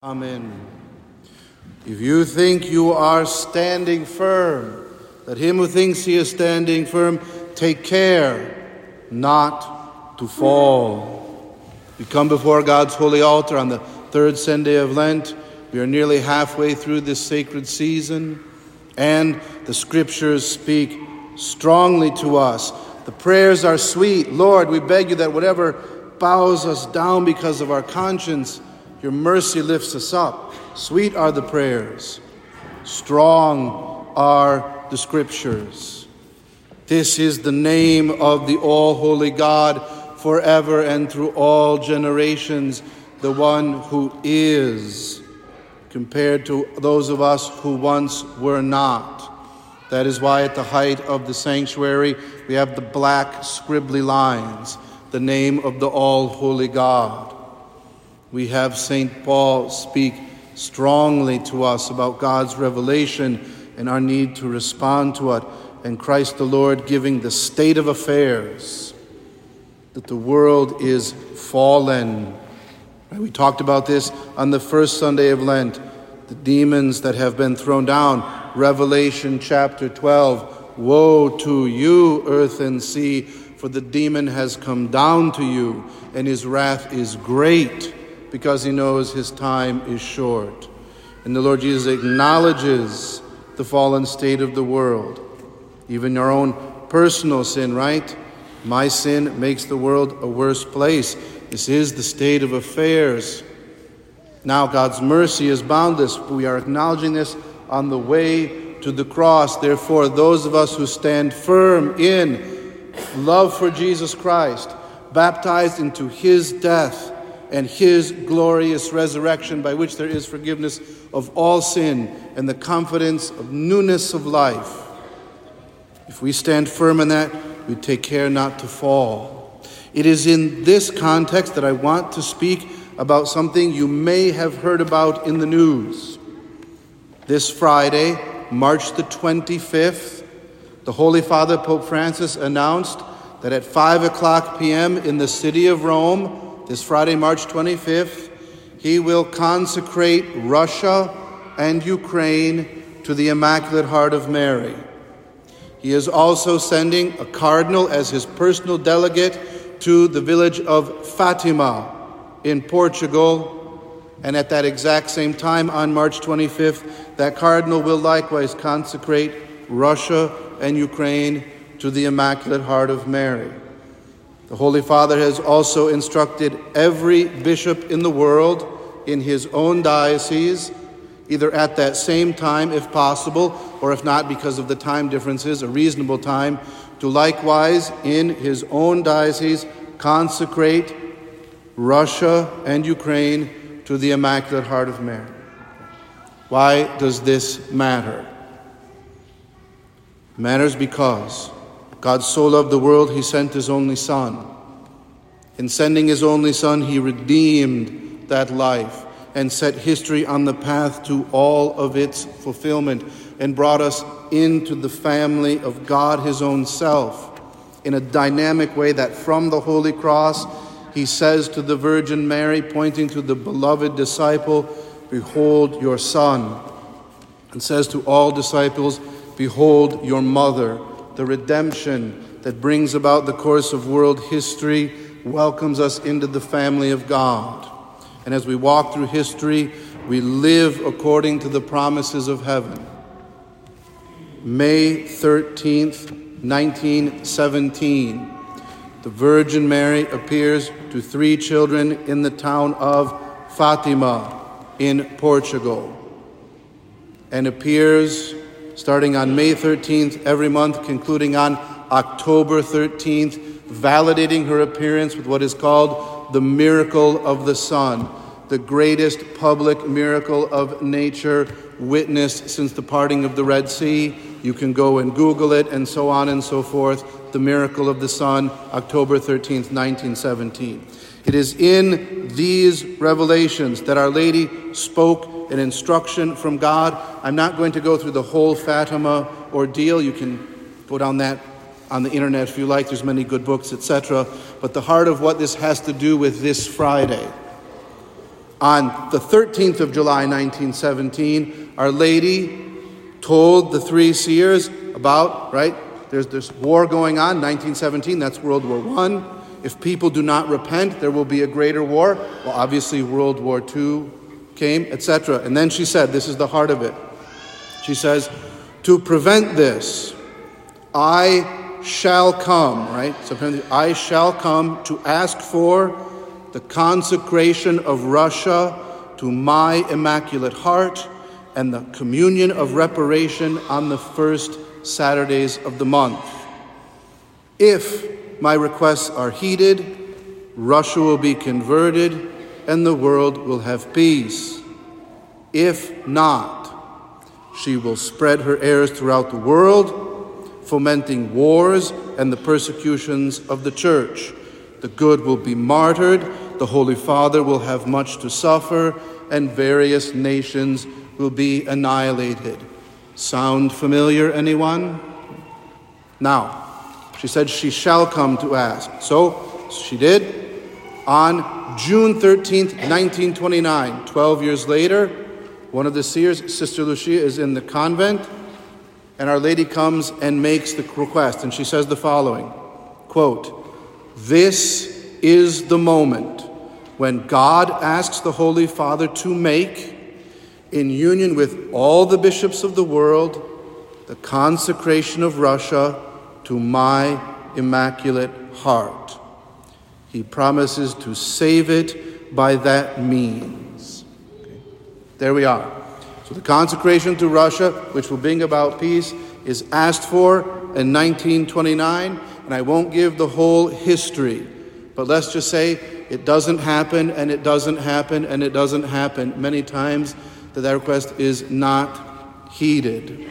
Amen. If you think you are standing firm, let him who thinks he is standing firm take care not to fall. We come before God's holy altar on the third Sunday of Lent. We are nearly halfway through this sacred season, and the scriptures speak strongly to us. The prayers are sweet. Lord, we beg you that whatever bows us down because of our conscience, your mercy lifts us up. Sweet are the prayers, strong are the scriptures. This is the name of the all holy God forever and through all generations, the one who is, compared to those of us who once were not. That is why at the height of the sanctuary we have the black scribbly lines, the name of the all holy God. We have St. Paul speak strongly to us about God's revelation and our need to respond to it, and Christ the Lord giving the state of affairs that the world is fallen. We talked about this on the first Sunday of Lent the demons that have been thrown down. Revelation chapter 12 Woe to you, earth and sea, for the demon has come down to you, and his wrath is great because he knows his time is short. And the Lord Jesus acknowledges the fallen state of the world, even your own personal sin, right? My sin makes the world a worse place. This is the state of affairs. Now, God's mercy is boundless. We are acknowledging this on the way to the cross. Therefore, those of us who stand firm in love for Jesus Christ, baptized into his death, and his glorious resurrection, by which there is forgiveness of all sin and the confidence of newness of life. If we stand firm in that, we take care not to fall. It is in this context that I want to speak about something you may have heard about in the news. This Friday, March the 25th, the Holy Father Pope Francis announced that at 5 o'clock p.m. in the city of Rome, this Friday, March 25th, he will consecrate Russia and Ukraine to the Immaculate Heart of Mary. He is also sending a cardinal as his personal delegate to the village of Fatima in Portugal. And at that exact same time, on March 25th, that cardinal will likewise consecrate Russia and Ukraine to the Immaculate Heart of Mary. The Holy Father has also instructed every bishop in the world in his own diocese, either at that same time if possible, or if not because of the time differences, a reasonable time, to likewise in his own diocese consecrate Russia and Ukraine to the Immaculate Heart of Mary. Why does this matter? It matters because God so loved the world, he sent his only Son. In sending his only Son, he redeemed that life and set history on the path to all of its fulfillment and brought us into the family of God, his own self, in a dynamic way that from the Holy Cross, he says to the Virgin Mary, pointing to the beloved disciple, Behold your Son, and says to all disciples, Behold your mother the redemption that brings about the course of world history welcomes us into the family of God. And as we walk through history, we live according to the promises of heaven. May 13th, 1917, the Virgin Mary appears to three children in the town of Fatima in Portugal and appears starting on May 13th every month, concluding on October 13th, validating her appearance with what is called the miracle of the sun, the greatest public miracle of nature witnessed since the parting of the Red Sea. You can go and Google it and so on and so forth. The miracle of the sun, October 13th, 1917. It is in these revelations that Our Lady spoke an instruction from God. I'm not going to go through the whole Fatima ordeal. You can go down that on the internet if you like. There's many good books, etc. But the heart of what this has to do with this Friday On the 13th of July, 1917, Our Lady told the three seers about, right? There's this war going on, 1917, that's World War I. If people do not repent, there will be a greater war. Well, obviously, World War II came, etc. And then she said, This is the heart of it. She says, To prevent this, I shall come, right? So I shall come to ask for the consecration of Russia to my Immaculate Heart and the communion of reparation on the first Saturdays of the month. If my requests are heeded, Russia will be converted and the world will have peace. If not, she will spread her errors throughout the world, fomenting wars and the persecutions of the church. The good will be martyred, the Holy Father will have much to suffer, and various nations will be annihilated. Sound familiar, anyone? Now, she said she shall come to ask. So she did. On June 13th, 1929, 12 years later, one of the seers, Sister Lucia, is in the convent, and Our Lady comes and makes the request. And she says the following quote, This is the moment when God asks the Holy Father to make, in union with all the bishops of the world, the consecration of Russia to my immaculate heart. He promises to save it by that means. Okay. There we are. So the consecration to Russia, which will bring about peace, is asked for in 1929, and I won't give the whole history, but let's just say it doesn't happen, and it doesn't happen, and it doesn't happen. Many times that that request is not heeded.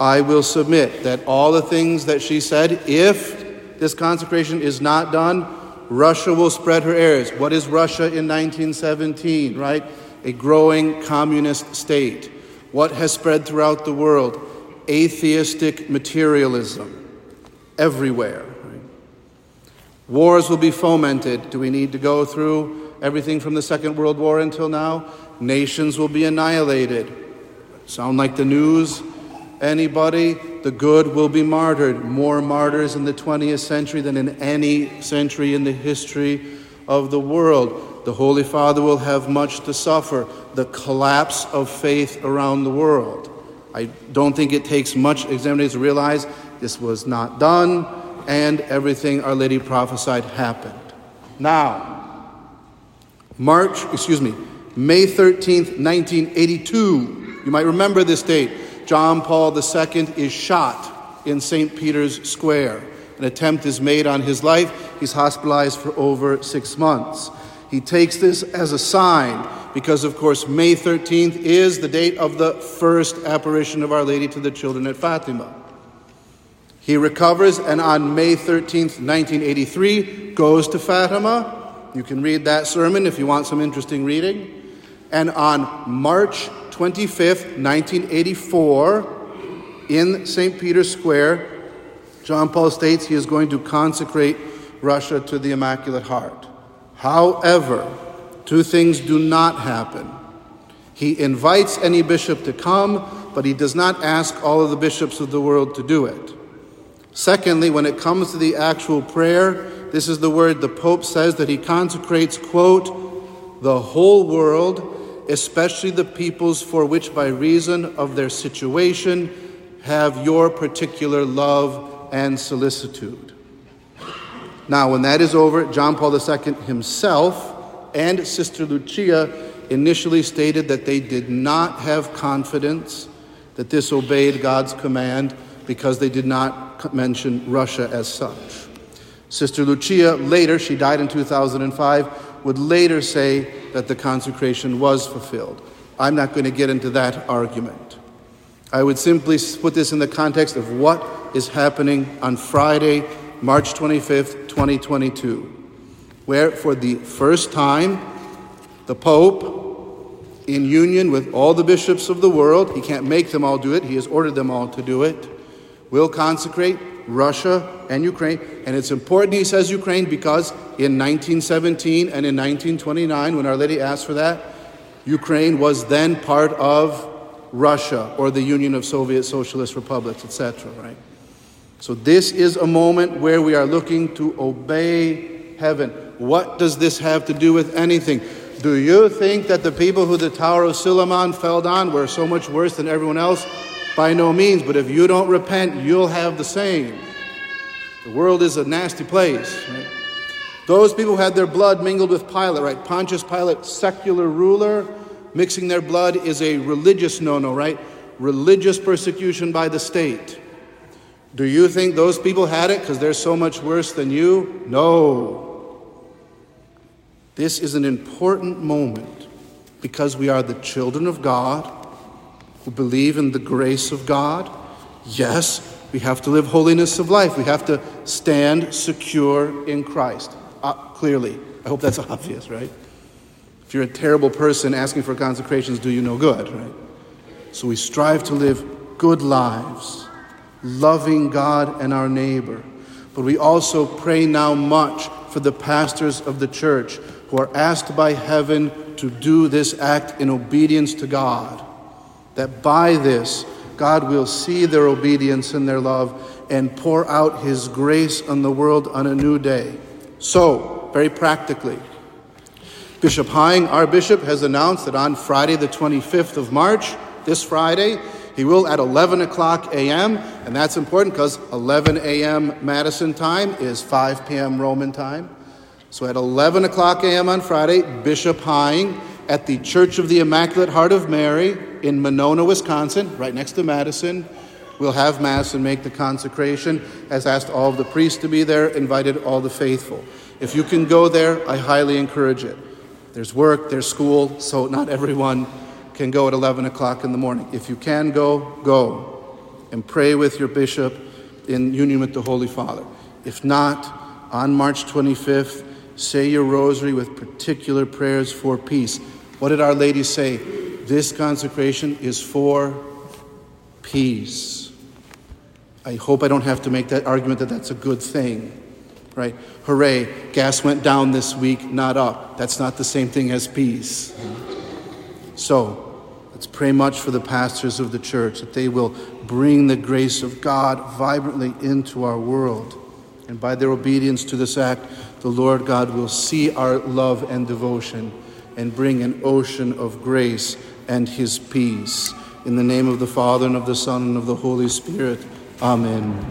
I will submit that all the things that she said, if this consecration is not done, Russia will spread her errors. What is Russia in 1917, right? A growing communist state. What has spread throughout the world? Atheistic materialism everywhere. Right? Wars will be fomented. Do we need to go through everything from the Second World War until now? Nations will be annihilated. Sound like the news? anybody, the good will be martyred. More martyrs in the 20th century than in any century in the history of the world. The Holy Father will have much to suffer. The collapse of faith around the world. I don't think it takes much examination to realize this was not done and everything Our Lady prophesied happened. Now, March, excuse me, May 13th, 1982. You might remember this date. John Paul II is shot in St. Peter's Square. An attempt is made on his life. He's hospitalized for over six months. He takes this as a sign because, of course, May 13th is the date of the first apparition of Our Lady to the children at Fatima. He recovers and on May 13th, 1983, goes to Fatima. You can read that sermon if you want some interesting reading. And on March 25th, 1984, in St. Peter's Square, John Paul states he is going to consecrate Russia to the Immaculate Heart. However, two things do not happen. He invites any bishop to come, but he does not ask all of the bishops of the world to do it. Secondly, when it comes to the actual prayer, this is the word the Pope says that he consecrates, quote, the whole world especially the peoples for which, by reason of their situation, have your particular love and solicitude. Now, when that is over, John Paul II himself and Sister Lucia initially stated that they did not have confidence that this obeyed God's command because they did not mention Russia as such. Sister Lucia later, she died in 2005, would later say that the consecration was fulfilled. I'm not going to get into that argument. I would simply put this in the context of what is happening on Friday, March 25th, 2022, where for the first time, the Pope, in union with all the bishops of the world, he can't make them all do it, he has ordered them all to do it, will consecrate Russia and Ukraine. And it's important he says Ukraine because in 1917 and in 1929, when Our Lady asked for that, Ukraine was then part of Russia or the Union of Soviet Socialist Republics, etc., right? So this is a moment where we are looking to obey heaven. What does this have to do with anything? Do you think that the people who the Tower of Siloam fell down were so much worse than everyone else? By no means, but if you don't repent, you'll have the same. The world is a nasty place. Those people had their blood mingled with Pilate, right? Pontius Pilate, secular ruler, mixing their blood is a religious no no, right? Religious persecution by the state. Do you think those people had it because they're so much worse than you? No. This is an important moment because we are the children of God who believe in the grace of God. Yes, we have to live holiness of life. We have to stand secure in Christ. Uh, clearly. I hope that's obvious, right? If you're a terrible person, asking for consecrations do you no good, right? So we strive to live good lives, loving God and our neighbor. But we also pray now much for the pastors of the church who are asked by heaven to do this act in obedience to God. That by this, God will see their obedience and their love and pour out His grace on the world on a new day. So, very practically, Bishop Hying, our bishop, has announced that on Friday, the 25th of March, this Friday, he will at 11 o'clock a.m., and that's important because 11 a.m. Madison time is 5 p.m. Roman time. So at 11 o'clock a.m. on Friday, Bishop Hying at the Church of the Immaculate Heart of Mary in Monona, Wisconsin, right next to Madison, We'll have Mass and make the consecration. as asked all of the priests to be there, invited all the faithful. If you can go there, I highly encourage it. There's work, there's school, so not everyone can go at 11 o'clock in the morning. If you can go, go and pray with your bishop in union with the Holy Father. If not, on March 25th, Say your rosary with particular prayers for peace. What did Our Lady say? This consecration is for peace. I hope I don't have to make that argument that that's a good thing, right? Hooray, gas went down this week, not up. That's not the same thing as peace. So, let's pray much for the pastors of the church that they will bring the grace of God vibrantly into our world. And by their obedience to this act, the Lord God will see our love and devotion and bring an ocean of grace and his peace. In the name of the Father, and of the Son, and of the Holy Spirit. Amen.